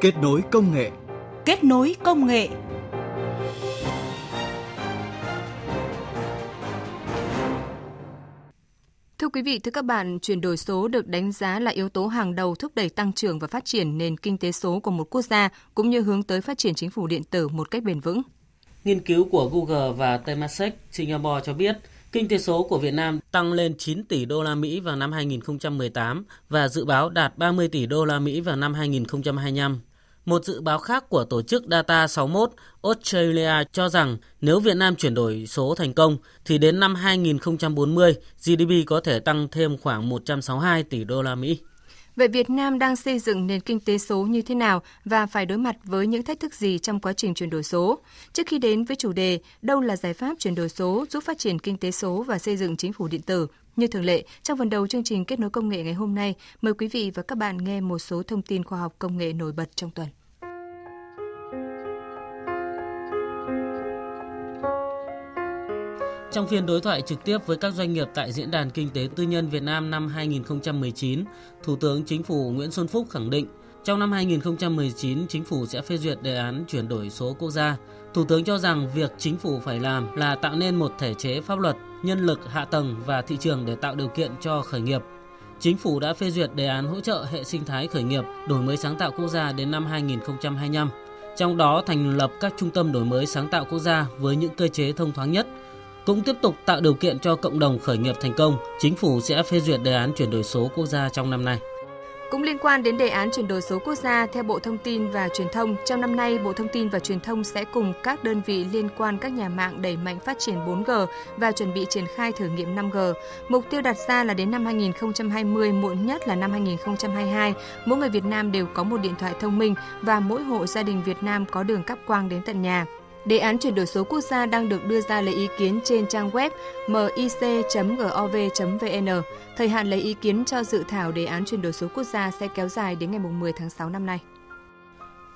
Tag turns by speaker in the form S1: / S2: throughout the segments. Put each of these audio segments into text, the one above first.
S1: Kết nối công nghệ.
S2: Kết nối công nghệ.
S3: Thưa quý vị, thưa các bạn, chuyển đổi số được đánh giá là yếu tố hàng đầu thúc đẩy tăng trưởng và phát triển nền kinh tế số của một quốc gia cũng như hướng tới phát triển chính phủ điện tử một cách bền vững.
S4: Nghiên cứu của Google và Temasek Singapore cho biết, kinh tế số của Việt Nam tăng lên 9 tỷ đô la Mỹ vào năm 2018 và dự báo đạt 30 tỷ đô la Mỹ vào năm 2025. Một dự báo khác của tổ chức Data 61 Australia cho rằng nếu Việt Nam chuyển đổi số thành công thì đến năm 2040 GDP có thể tăng thêm khoảng 162 tỷ đô la Mỹ.
S3: Vậy Việt Nam đang xây dựng nền kinh tế số như thế nào và phải đối mặt với những thách thức gì trong quá trình chuyển đổi số? Trước khi đến với chủ đề đâu là giải pháp chuyển đổi số giúp phát triển kinh tế số và xây dựng chính phủ điện tử, như thường lệ, trong phần đầu chương trình kết nối công nghệ ngày hôm nay, mời quý vị và các bạn nghe một số thông tin khoa học công nghệ nổi bật trong tuần.
S4: Trong phiên đối thoại trực tiếp với các doanh nghiệp tại Diễn đàn Kinh tế Tư nhân Việt Nam năm 2019, Thủ tướng Chính phủ Nguyễn Xuân Phúc khẳng định trong năm 2019, chính phủ sẽ phê duyệt đề án chuyển đổi số quốc gia. Thủ tướng cho rằng việc chính phủ phải làm là tạo nên một thể chế pháp luật, nhân lực, hạ tầng và thị trường để tạo điều kiện cho khởi nghiệp. Chính phủ đã phê duyệt đề án hỗ trợ hệ sinh thái khởi nghiệp, đổi mới sáng tạo quốc gia đến năm 2025. Trong đó thành lập các trung tâm đổi mới sáng tạo quốc gia với những cơ chế thông thoáng nhất, cũng tiếp tục tạo điều kiện cho cộng đồng khởi nghiệp thành công, chính phủ sẽ phê duyệt đề án chuyển đổi số quốc gia trong năm nay.
S3: Cũng liên quan đến đề án chuyển đổi số quốc gia, theo Bộ Thông tin và Truyền thông, trong năm nay Bộ Thông tin và Truyền thông sẽ cùng các đơn vị liên quan các nhà mạng đẩy mạnh phát triển 4G và chuẩn bị triển khai thử nghiệm 5G. Mục tiêu đặt ra là đến năm 2020, muộn nhất là năm 2022, mỗi người Việt Nam đều có một điện thoại thông minh và mỗi hộ gia đình Việt Nam có đường cáp quang đến tận nhà. Đề án chuyển đổi số quốc gia đang được đưa ra lấy ý kiến trên trang web mic.gov.vn. Thời hạn lấy ý kiến cho dự thảo đề án chuyển đổi số quốc gia sẽ kéo dài đến ngày 10 tháng 6 năm nay.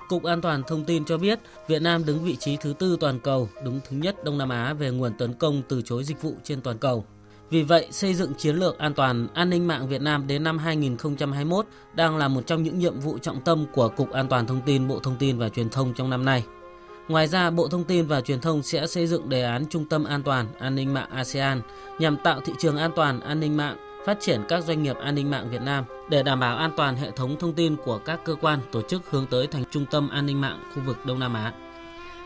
S4: Cục An toàn Thông tin cho biết Việt Nam đứng vị trí thứ tư toàn cầu, đứng thứ nhất Đông Nam Á về nguồn tấn công từ chối dịch vụ trên toàn cầu. Vì vậy, xây dựng chiến lược an toàn an ninh mạng Việt Nam đến năm 2021 đang là một trong những nhiệm vụ trọng tâm của Cục An toàn Thông tin Bộ Thông tin và Truyền thông trong năm nay. Ngoài ra, Bộ Thông tin và Truyền thông sẽ xây dựng đề án Trung tâm An toàn An ninh mạng ASEAN nhằm tạo thị trường an toàn an ninh mạng, phát triển các doanh nghiệp an ninh mạng Việt Nam để đảm bảo an toàn hệ thống thông tin của các cơ quan, tổ chức hướng tới thành trung tâm an ninh mạng khu vực Đông Nam Á.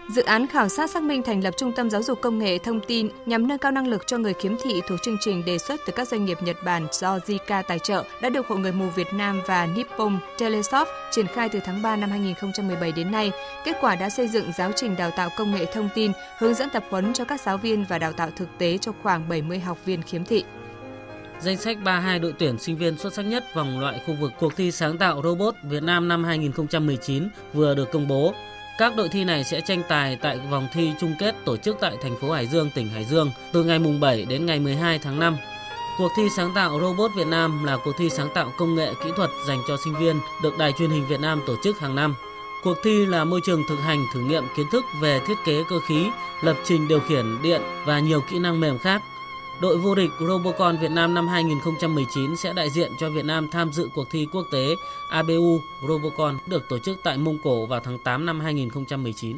S3: Dự án khảo sát xác minh thành lập Trung tâm Giáo dục Công nghệ Thông tin nhằm nâng cao năng lực cho người khiếm thị thuộc chương trình đề xuất từ các doanh nghiệp Nhật Bản do JICA tài trợ đã được Hội Người mù Việt Nam và Nippon Telesoft triển khai từ tháng 3 năm 2017 đến nay. Kết quả đã xây dựng giáo trình đào tạo công nghệ thông tin, hướng dẫn tập huấn cho các giáo viên và đào tạo thực tế cho khoảng 70 học viên khiếm thị.
S4: Danh sách 32 đội tuyển sinh viên xuất sắc nhất vòng loại khu vực cuộc thi sáng tạo robot Việt Nam năm 2019 vừa được công bố. Các đội thi này sẽ tranh tài tại vòng thi chung kết tổ chức tại thành phố Hải Dương, tỉnh Hải Dương từ ngày mùng 7 đến ngày 12 tháng 5. Cuộc thi sáng tạo Robot Việt Nam là cuộc thi sáng tạo công nghệ kỹ thuật dành cho sinh viên được Đài truyền hình Việt Nam tổ chức hàng năm. Cuộc thi là môi trường thực hành thử nghiệm kiến thức về thiết kế cơ khí, lập trình điều khiển điện và nhiều kỹ năng mềm khác Đội vô địch Robocon Việt Nam năm 2019 sẽ đại diện cho Việt Nam tham dự cuộc thi quốc tế ABU Robocon được tổ chức tại Mông Cổ vào tháng 8 năm 2019.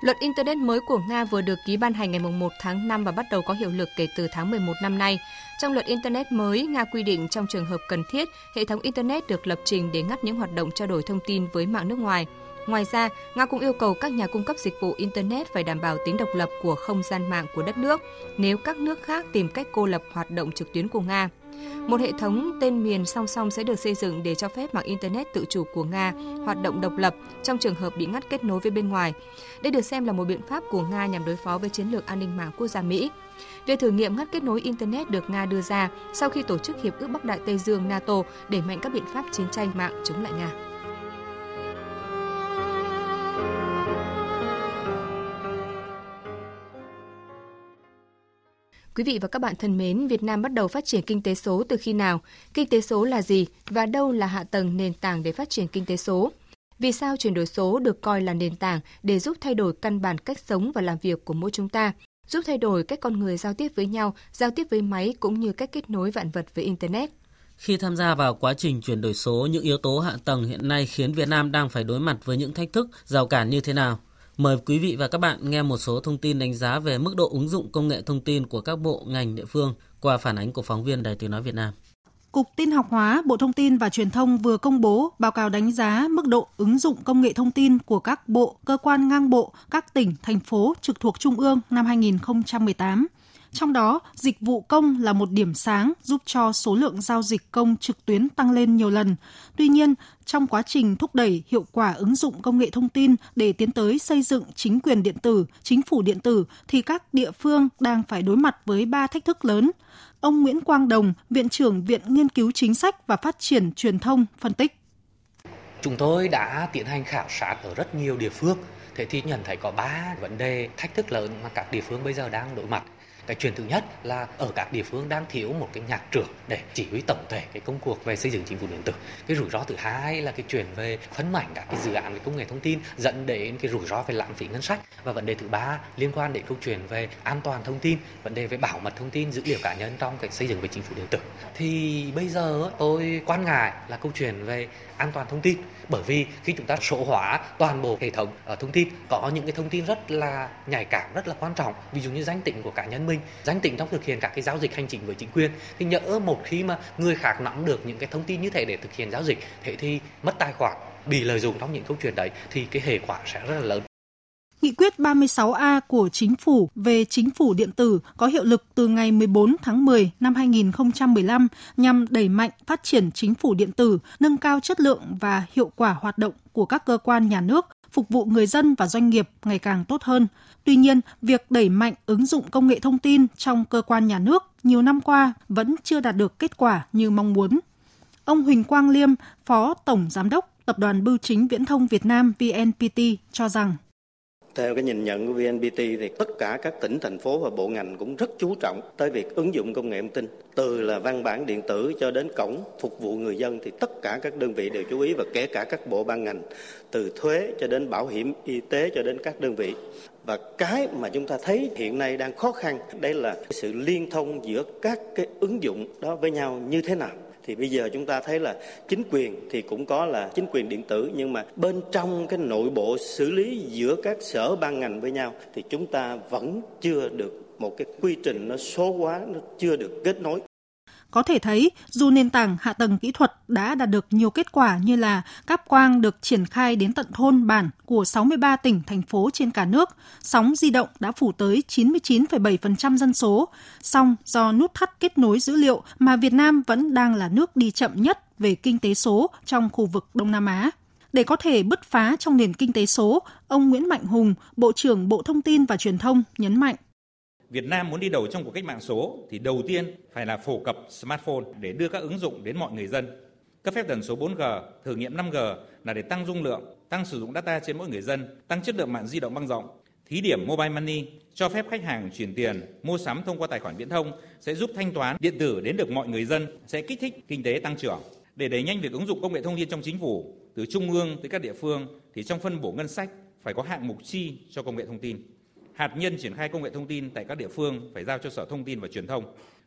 S3: Luật Internet mới của Nga vừa được ký ban hành ngày 1 tháng 5 và bắt đầu có hiệu lực kể từ tháng 11 năm nay. Trong luật Internet mới, Nga quy định trong trường hợp cần thiết, hệ thống Internet được lập trình để ngắt những hoạt động trao đổi thông tin với mạng nước ngoài. Ngoài ra, Nga cũng yêu cầu các nhà cung cấp dịch vụ Internet phải đảm bảo tính độc lập của không gian mạng của đất nước nếu các nước khác tìm cách cô lập hoạt động trực tuyến của Nga. Một hệ thống tên miền song song sẽ được xây dựng để cho phép mạng Internet tự chủ của Nga hoạt động độc lập trong trường hợp bị ngắt kết nối với bên ngoài. Đây được xem là một biện pháp của Nga nhằm đối phó với chiến lược an ninh mạng quốc gia Mỹ. Việc thử nghiệm ngắt kết nối Internet được Nga đưa ra sau khi tổ chức Hiệp ước Bắc Đại Tây Dương NATO đẩy mạnh các biện pháp chiến tranh mạng chống lại Nga. Quý vị và các bạn thân mến, Việt Nam bắt đầu phát triển kinh tế số từ khi nào? Kinh tế số là gì và đâu là hạ tầng nền tảng để phát triển kinh tế số? Vì sao chuyển đổi số được coi là nền tảng để giúp thay đổi căn bản cách sống và làm việc của mỗi chúng ta, giúp thay đổi cách con người giao tiếp với nhau, giao tiếp với máy cũng như cách kết nối vạn vật với internet?
S4: Khi tham gia vào quá trình chuyển đổi số, những yếu tố hạ tầng hiện nay khiến Việt Nam đang phải đối mặt với những thách thức, rào cản như thế nào? Mời quý vị và các bạn nghe một số thông tin đánh giá về mức độ ứng dụng công nghệ thông tin của các bộ ngành địa phương qua phản ánh của phóng viên Đài Tiếng Nói Việt Nam.
S2: Cục Tin học hóa Bộ Thông tin và Truyền thông vừa công bố báo cáo đánh giá mức độ ứng dụng công nghệ thông tin của các bộ, cơ quan ngang bộ, các tỉnh, thành phố trực thuộc Trung ương năm 2018. Trong đó, dịch vụ công là một điểm sáng giúp cho số lượng giao dịch công trực tuyến tăng lên nhiều lần. Tuy nhiên, trong quá trình thúc đẩy hiệu quả ứng dụng công nghệ thông tin để tiến tới xây dựng chính quyền điện tử, chính phủ điện tử thì các địa phương đang phải đối mặt với ba thách thức lớn. Ông Nguyễn Quang Đồng, Viện trưởng Viện Nghiên cứu Chính sách và Phát triển Truyền thông phân tích.
S1: Chúng tôi đã tiến hành khảo sát ở rất nhiều địa phương. Thế thì nhận thấy có ba vấn đề thách thức lớn mà các địa phương bây giờ đang đối mặt cái chuyện thứ nhất là ở các địa phương đang thiếu một cái nhạc trưởng để chỉ huy tổng thể cái công cuộc về xây dựng chính phủ điện tử. Cái rủi ro thứ hai là cái chuyện về phân mảnh các cái dự án về công nghệ thông tin dẫn đến cái rủi ro về lãng phí ngân sách. Và vấn đề thứ ba liên quan đến câu chuyện về an toàn thông tin, vấn đề về bảo mật thông tin, dữ liệu cá nhân trong cái xây dựng về chính phủ điện tử. Thì bây giờ tôi quan ngại là câu chuyện về an toàn thông tin. Bởi vì khi chúng ta số hóa toàn bộ hệ thống ở thông tin, có những cái thông tin rất là nhạy cảm, rất là quan trọng. Ví dụ như danh tính của cá nhân mình, danh tính trong thực hiện các cái giao dịch hành chính với chính quyền. Thì nhỡ một khi mà người khác nắm được những cái thông tin như thế để thực hiện giao dịch, thế thì mất tài khoản, bị lợi dụng trong những câu chuyện đấy, thì cái hệ quả sẽ rất là lớn.
S2: Nghị quyết 36A của Chính phủ về chính phủ điện tử có hiệu lực từ ngày 14 tháng 10 năm 2015 nhằm đẩy mạnh phát triển chính phủ điện tử, nâng cao chất lượng và hiệu quả hoạt động của các cơ quan nhà nước, phục vụ người dân và doanh nghiệp ngày càng tốt hơn. Tuy nhiên, việc đẩy mạnh ứng dụng công nghệ thông tin trong cơ quan nhà nước nhiều năm qua vẫn chưa đạt được kết quả như mong muốn. Ông Huỳnh Quang Liêm, Phó Tổng Giám đốc Tập đoàn Bưu chính Viễn thông Việt Nam VNPT cho rằng
S5: theo cái nhìn nhận của VNPT thì tất cả các tỉnh, thành phố và bộ ngành cũng rất chú trọng tới việc ứng dụng công nghệ thông tin. Từ là văn bản điện tử cho đến cổng phục vụ người dân thì tất cả các đơn vị đều chú ý và kể cả các bộ ban ngành từ thuế cho đến bảo hiểm y tế cho đến các đơn vị. Và cái mà chúng ta thấy hiện nay đang khó khăn đây là sự liên thông giữa các cái ứng dụng đó với nhau như thế nào thì bây giờ chúng ta thấy là chính quyền thì cũng có là chính quyền điện tử, nhưng mà bên trong cái nội bộ xử lý giữa các sở ban ngành với nhau thì chúng ta vẫn chưa được một cái quy trình nó số hóa, nó chưa được kết nối
S2: có thể thấy, dù nền tảng hạ tầng kỹ thuật đã đạt được nhiều kết quả như là cáp quang được triển khai đến tận thôn bản của 63 tỉnh, thành phố trên cả nước, sóng di động đã phủ tới 99,7% dân số, song do nút thắt kết nối dữ liệu mà Việt Nam vẫn đang là nước đi chậm nhất về kinh tế số trong khu vực Đông Nam Á. Để có thể bứt phá trong nền kinh tế số, ông Nguyễn Mạnh Hùng, Bộ trưởng Bộ Thông tin và Truyền thông nhấn mạnh
S6: Việt Nam muốn đi đầu trong cuộc cách mạng số thì đầu tiên phải là phổ cập smartphone để đưa các ứng dụng đến mọi người dân. Cấp phép tần số 4G, thử nghiệm 5G là để tăng dung lượng, tăng sử dụng data trên mỗi người dân, tăng chất lượng mạng di động băng rộng. Thí điểm mobile money cho phép khách hàng chuyển tiền, mua sắm thông qua tài khoản viễn thông sẽ giúp thanh toán điện tử đến được mọi người dân, sẽ kích thích kinh tế tăng trưởng. Để đẩy nhanh việc ứng dụng công nghệ thông tin trong chính phủ, từ trung ương tới các địa phương thì trong phân bổ ngân sách phải có hạng mục chi cho công nghệ thông tin hạt nhân triển khai công nghệ thông tin tại các địa phương phải giao cho Sở Thông tin và Truyền thông,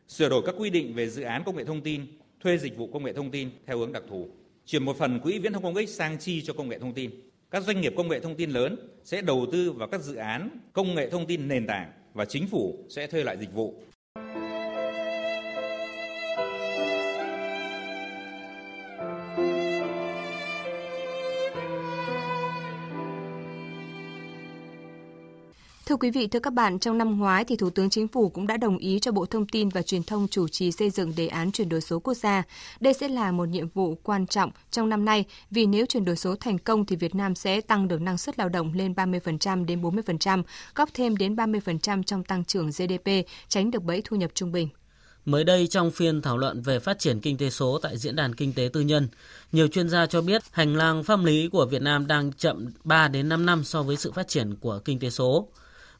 S6: sửa đổi các quy định về dự án công nghệ thông tin, thuê dịch vụ công nghệ thông tin theo hướng đặc thù, chuyển một phần quỹ viễn thông công ích sang chi cho công nghệ thông tin. Các doanh nghiệp công nghệ thông tin lớn sẽ đầu tư vào các dự án công nghệ thông tin nền tảng và chính phủ sẽ thuê lại dịch vụ.
S3: Quý vị, thưa các bạn, trong năm ngoái thì Thủ tướng Chính phủ cũng đã đồng ý cho Bộ Thông tin và Truyền thông chủ trì xây dựng đề án chuyển đổi số quốc gia. Đây sẽ là một nhiệm vụ quan trọng trong năm nay vì nếu chuyển đổi số thành công thì Việt Nam sẽ tăng được năng suất lao động lên 30% đến 40%, góp thêm đến 30% trong tăng trưởng GDP, tránh được bẫy thu nhập trung bình.
S4: Mới đây trong phiên thảo luận về phát triển kinh tế số tại diễn đàn kinh tế tư nhân, nhiều chuyên gia cho biết hành lang pháp lý của Việt Nam đang chậm 3 đến 5 năm so với sự phát triển của kinh tế số.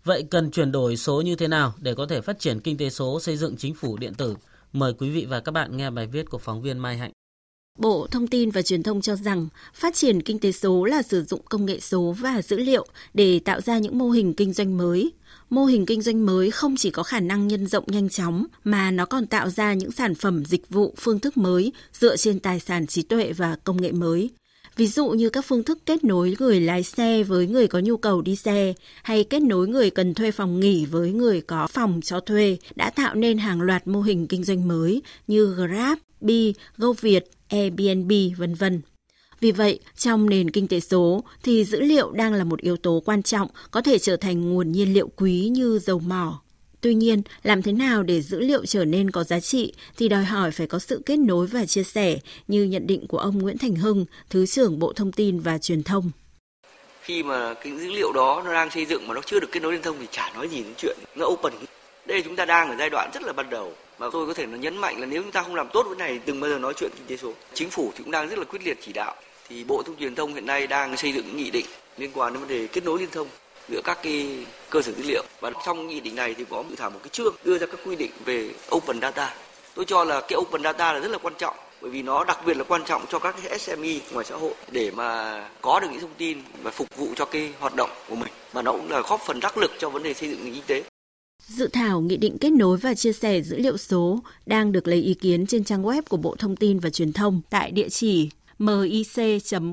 S4: Vậy cần chuyển đổi số như thế nào để có thể phát triển kinh tế số xây dựng chính phủ điện tử? Mời quý vị và các bạn nghe bài viết của phóng viên Mai Hạnh.
S7: Bộ Thông tin và Truyền thông cho rằng phát triển kinh tế số là sử dụng công nghệ số và dữ liệu để tạo ra những mô hình kinh doanh mới. Mô hình kinh doanh mới không chỉ có khả năng nhân rộng nhanh chóng mà nó còn tạo ra những sản phẩm, dịch vụ, phương thức mới dựa trên tài sản trí tuệ và công nghệ mới. Ví dụ như các phương thức kết nối người lái xe với người có nhu cầu đi xe hay kết nối người cần thuê phòng nghỉ với người có phòng cho thuê đã tạo nên hàng loạt mô hình kinh doanh mới như Grab, Bi, GoViet, Airbnb, vân vân. Vì vậy, trong nền kinh tế số thì dữ liệu đang là một yếu tố quan trọng có thể trở thành nguồn nhiên liệu quý như dầu mỏ. Tuy nhiên, làm thế nào để dữ liệu trở nên có giá trị thì đòi hỏi phải có sự kết nối và chia sẻ như nhận định của ông Nguyễn Thành Hưng, Thứ trưởng Bộ Thông tin và Truyền thông.
S8: Khi mà cái dữ liệu đó nó đang xây dựng mà nó chưa được kết nối liên thông thì chả nói gì đến chuyện nó open. Đây chúng ta đang ở giai đoạn rất là ban đầu mà tôi có thể nó nhấn mạnh là nếu chúng ta không làm tốt cái này đừng bao giờ nói chuyện kinh tế số. Chính phủ thì cũng đang rất là quyết liệt chỉ đạo. Thì Bộ Thông truyền thông hiện nay đang xây dựng nghị định liên quan đến vấn đề kết nối liên thông giữa các cái cơ sở dữ liệu. Và trong nghị định này thì có dự thảo một cái chương đưa ra các quy định về open data. Tôi cho là cái open data là rất là quan trọng, bởi vì nó đặc biệt là quan trọng cho các cái SME ngoài xã hội để mà có được những thông tin và phục vụ cho cái hoạt động của mình. Mà nó cũng là góp phần đắc lực cho vấn đề xây dựng nền kinh tế.
S7: Dự thảo nghị định kết nối và chia sẻ dữ liệu số đang được lấy ý kiến trên trang web của Bộ Thông tin và Truyền thông tại địa chỉ mic.gov.vn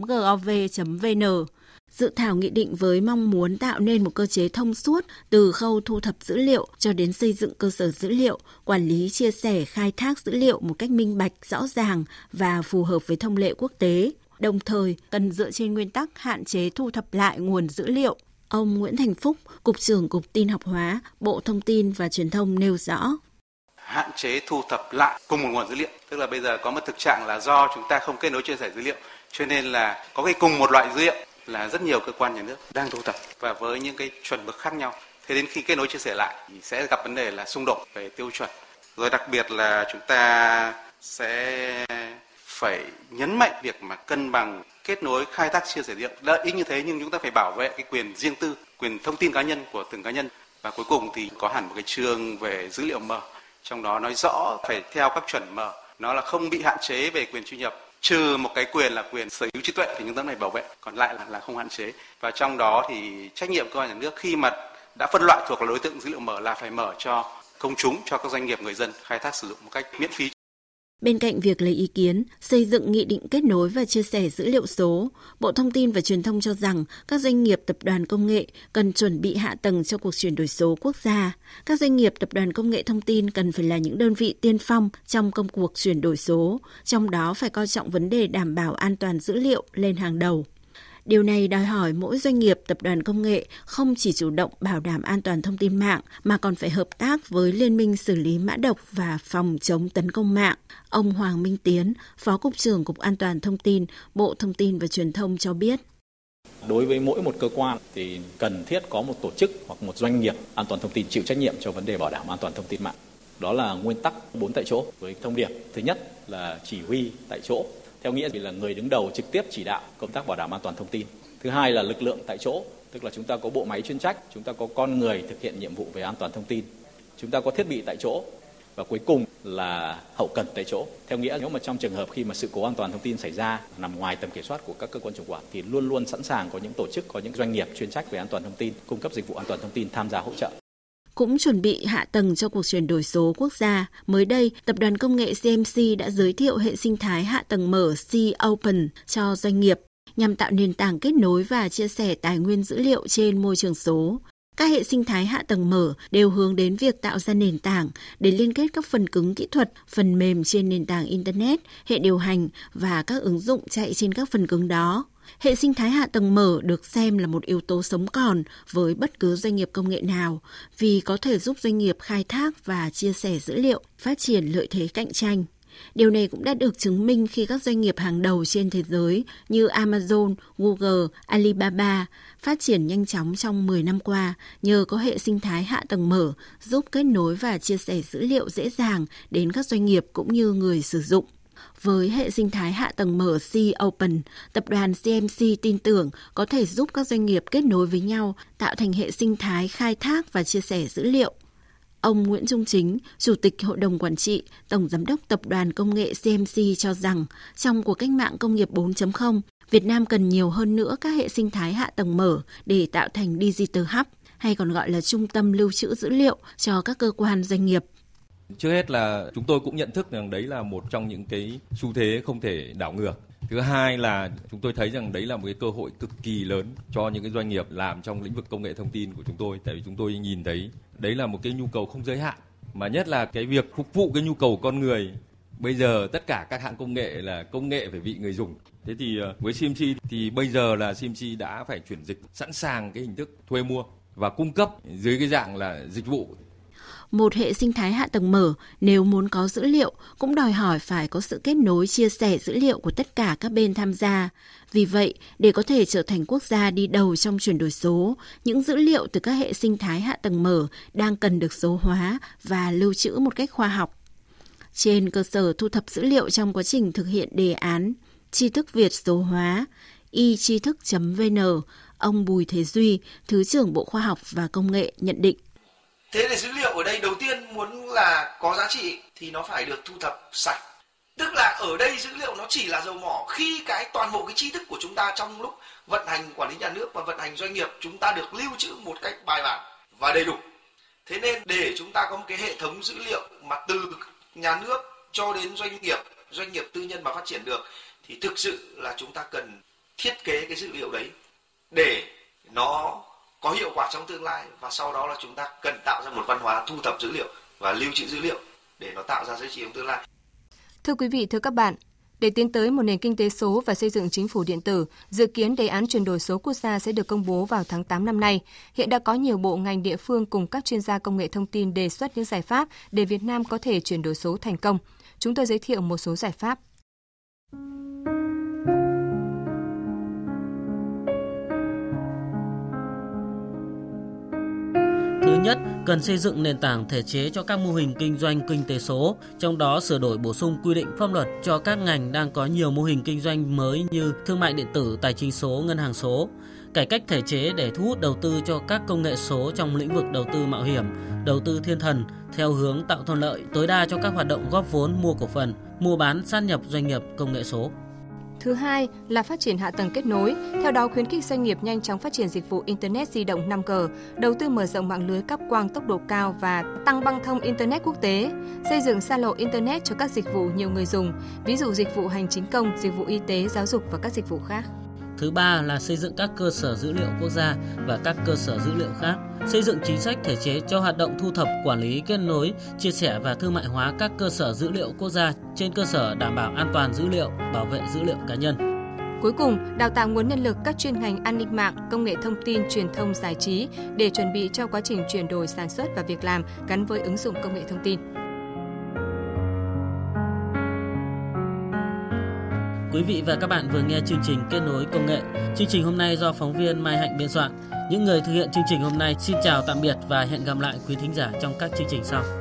S7: Dự thảo nghị định với mong muốn tạo nên một cơ chế thông suốt từ khâu thu thập dữ liệu cho đến xây dựng cơ sở dữ liệu, quản lý, chia sẻ, khai thác dữ liệu một cách minh bạch, rõ ràng và phù hợp với thông lệ quốc tế. Đồng thời, cần dựa trên nguyên tắc hạn chế thu thập lại nguồn dữ liệu. Ông Nguyễn Thành Phúc, Cục trưởng Cục Tin học hóa, Bộ Thông tin và Truyền thông nêu rõ
S9: hạn chế thu thập lại cùng một nguồn dữ liệu tức là bây giờ có một thực trạng là do chúng ta không kết nối chia sẻ dữ liệu cho nên là có cái cùng một loại dữ liệu là rất nhiều cơ quan nhà nước đang thu thập và với những cái chuẩn mực khác nhau. Thế đến khi kết nối chia sẻ lại thì sẽ gặp vấn đề là xung đột về tiêu chuẩn. Rồi đặc biệt là chúng ta sẽ phải nhấn mạnh việc mà cân bằng kết nối, khai thác, chia sẻ dữ liệu lợi ích như thế nhưng chúng ta phải bảo vệ cái quyền riêng tư, quyền thông tin cá nhân của từng cá nhân và cuối cùng thì có hẳn một cái chương về dữ liệu mở trong đó nói rõ phải theo các chuẩn mở nó là không bị hạn chế về quyền truy nhập trừ một cái quyền là quyền sở hữu trí tuệ thì những ta này bảo vệ, còn lại là là không hạn chế. Và trong đó thì trách nhiệm cơ quan nhà nước khi mà đã phân loại thuộc là đối tượng dữ liệu mở là phải mở cho công chúng, cho các doanh nghiệp, người dân khai thác sử dụng một cách miễn phí.
S7: Bên cạnh việc lấy ý kiến, xây dựng nghị định kết nối và chia sẻ dữ liệu số, Bộ Thông tin và Truyền thông cho rằng các doanh nghiệp tập đoàn công nghệ cần chuẩn bị hạ tầng cho cuộc chuyển đổi số quốc gia. Các doanh nghiệp tập đoàn công nghệ thông tin cần phải là những đơn vị tiên phong trong công cuộc chuyển đổi số, trong đó phải coi trọng vấn đề đảm bảo an toàn dữ liệu lên hàng đầu. Điều này đòi hỏi mỗi doanh nghiệp tập đoàn công nghệ không chỉ chủ động bảo đảm an toàn thông tin mạng mà còn phải hợp tác với Liên minh xử lý mã độc và phòng chống tấn công mạng. Ông Hoàng Minh Tiến, Phó Cục trưởng Cục An toàn Thông tin, Bộ Thông tin và Truyền thông cho biết.
S10: Đối với mỗi một cơ quan thì cần thiết có một tổ chức hoặc một doanh nghiệp an toàn thông tin chịu trách nhiệm cho vấn đề bảo đảm an toàn thông tin mạng. Đó là nguyên tắc bốn tại chỗ với thông điệp. Thứ nhất là chỉ huy tại chỗ theo nghĩa là người đứng đầu trực tiếp chỉ đạo công tác bảo đảm an toàn thông tin. Thứ hai là lực lượng tại chỗ, tức là chúng ta có bộ máy chuyên trách, chúng ta có con người thực hiện nhiệm vụ về an toàn thông tin. Chúng ta có thiết bị tại chỗ và cuối cùng là hậu cần tại chỗ. Theo nghĩa nếu mà trong trường hợp khi mà sự cố an toàn thông tin xảy ra nằm ngoài tầm kiểm soát của các cơ quan chủ quản thì luôn luôn sẵn sàng có những tổ chức, có những doanh nghiệp chuyên trách về an toàn thông tin, cung cấp dịch vụ an toàn thông tin tham gia hỗ trợ
S7: cũng chuẩn bị hạ tầng cho cuộc chuyển đổi số quốc gia. Mới đây, tập đoàn công nghệ CMC đã giới thiệu hệ sinh thái hạ tầng mở C Open cho doanh nghiệp nhằm tạo nền tảng kết nối và chia sẻ tài nguyên dữ liệu trên môi trường số. Các hệ sinh thái hạ tầng mở đều hướng đến việc tạo ra nền tảng để liên kết các phần cứng kỹ thuật, phần mềm trên nền tảng Internet, hệ điều hành và các ứng dụng chạy trên các phần cứng đó. Hệ sinh thái hạ tầng mở được xem là một yếu tố sống còn với bất cứ doanh nghiệp công nghệ nào vì có thể giúp doanh nghiệp khai thác và chia sẻ dữ liệu, phát triển lợi thế cạnh tranh. Điều này cũng đã được chứng minh khi các doanh nghiệp hàng đầu trên thế giới như Amazon, Google, Alibaba phát triển nhanh chóng trong 10 năm qua nhờ có hệ sinh thái hạ tầng mở giúp kết nối và chia sẻ dữ liệu dễ dàng đến các doanh nghiệp cũng như người sử dụng. Với hệ sinh thái hạ tầng mở C Open, tập đoàn CMC tin tưởng có thể giúp các doanh nghiệp kết nối với nhau, tạo thành hệ sinh thái khai thác và chia sẻ dữ liệu. Ông Nguyễn Trung Chính, Chủ tịch Hội đồng Quản trị, Tổng Giám đốc Tập đoàn Công nghệ CMC cho rằng trong cuộc cách mạng công nghiệp 4.0, Việt Nam cần nhiều hơn nữa các hệ sinh thái hạ tầng mở để tạo thành Digital Hub, hay còn gọi là trung tâm lưu trữ dữ liệu cho các cơ quan doanh nghiệp.
S11: Trước hết là chúng tôi cũng nhận thức rằng đấy là một trong những cái xu thế không thể đảo ngược. Thứ hai là chúng tôi thấy rằng đấy là một cái cơ hội cực kỳ lớn cho những cái doanh nghiệp làm trong lĩnh vực công nghệ thông tin của chúng tôi. Tại vì chúng tôi nhìn thấy đấy là một cái nhu cầu không giới hạn. Mà nhất là cái việc phục vụ cái nhu cầu con người. Bây giờ tất cả các hãng công nghệ là công nghệ phải vị người dùng. Thế thì ờ, với CMC thì bây giờ là CMC đã phải chuyển dịch sẵn sàng cái hình thức thuê mua và cung cấp dưới cái dạng là dịch vụ
S7: một hệ sinh thái hạ tầng mở nếu muốn có dữ liệu cũng đòi hỏi phải có sự kết nối chia sẻ dữ liệu của tất cả các bên tham gia. Vì vậy, để có thể trở thành quốc gia đi đầu trong chuyển đổi số, những dữ liệu từ các hệ sinh thái hạ tầng mở đang cần được số hóa và lưu trữ một cách khoa học. Trên cơ sở thu thập dữ liệu trong quá trình thực hiện đề án tri thức Việt số hóa, y tri thức.vn, ông Bùi Thế Duy, Thứ trưởng Bộ Khoa học và Công nghệ nhận định
S12: thế thì dữ liệu ở đây đầu tiên muốn là có giá trị thì nó phải được thu thập sạch. Tức là ở đây dữ liệu nó chỉ là dầu mỏ khi cái toàn bộ cái tri thức của chúng ta trong lúc vận hành quản lý nhà nước và vận hành doanh nghiệp chúng ta được lưu trữ một cách bài bản và đầy đủ. Thế nên để chúng ta có một cái hệ thống dữ liệu mà từ nhà nước cho đến doanh nghiệp doanh nghiệp tư nhân mà phát triển được, thì thực sự là chúng ta cần thiết kế cái dữ liệu đấy để nó có hiệu quả trong tương lai và sau đó là chúng ta cần tạo ra một văn hóa thu thập dữ liệu và lưu trữ dữ liệu để nó tạo ra giá trị trong tương lai.
S3: Thưa quý vị, thưa các bạn, để tiến tới một nền kinh tế số và xây dựng chính phủ điện tử, dự kiến đề án chuyển đổi số quốc gia sẽ được công bố vào tháng 8 năm nay. Hiện đã có nhiều bộ ngành địa phương cùng các chuyên gia công nghệ thông tin đề xuất những giải pháp để Việt Nam có thể chuyển đổi số thành công. Chúng tôi giới thiệu một số giải pháp.
S4: Nhất, cần xây dựng nền tảng thể chế cho các mô hình kinh doanh kinh tế số, trong đó sửa đổi bổ sung quy định pháp luật cho các ngành đang có nhiều mô hình kinh doanh mới như thương mại điện tử, tài chính số, ngân hàng số, cải cách thể chế để thu hút đầu tư cho các công nghệ số trong lĩnh vực đầu tư mạo hiểm, đầu tư thiên thần theo hướng tạo thuận lợi tối đa cho các hoạt động góp vốn mua cổ phần, mua bán sát nhập doanh nghiệp công nghệ số.
S3: Thứ hai là phát triển hạ tầng kết nối, theo đó khuyến khích doanh nghiệp nhanh chóng phát triển dịch vụ Internet di động 5G, đầu tư mở rộng mạng lưới cáp quang tốc độ cao và tăng băng thông Internet quốc tế, xây dựng xa lộ Internet cho các dịch vụ nhiều người dùng, ví dụ dịch vụ hành chính công, dịch vụ y tế, giáo dục và các dịch vụ khác.
S4: Thứ ba là xây dựng các cơ sở dữ liệu quốc gia và các cơ sở dữ liệu khác, xây dựng chính sách thể chế cho hoạt động thu thập, quản lý, kết nối, chia sẻ và thương mại hóa các cơ sở dữ liệu quốc gia trên cơ sở đảm bảo an toàn dữ liệu, bảo vệ dữ liệu cá nhân.
S3: Cuối cùng, đào tạo nguồn nhân lực các chuyên ngành an ninh mạng, công nghệ thông tin, truyền thông, giải trí để chuẩn bị cho quá trình chuyển đổi sản xuất và việc làm gắn với ứng dụng công nghệ thông tin.
S4: Quý vị và các bạn vừa nghe chương trình Kết nối công nghệ. Chương trình hôm nay do phóng viên Mai Hạnh biên soạn. Những người thực hiện chương trình hôm nay, xin chào tạm biệt và hẹn gặp lại quý thính giả trong các chương trình sau.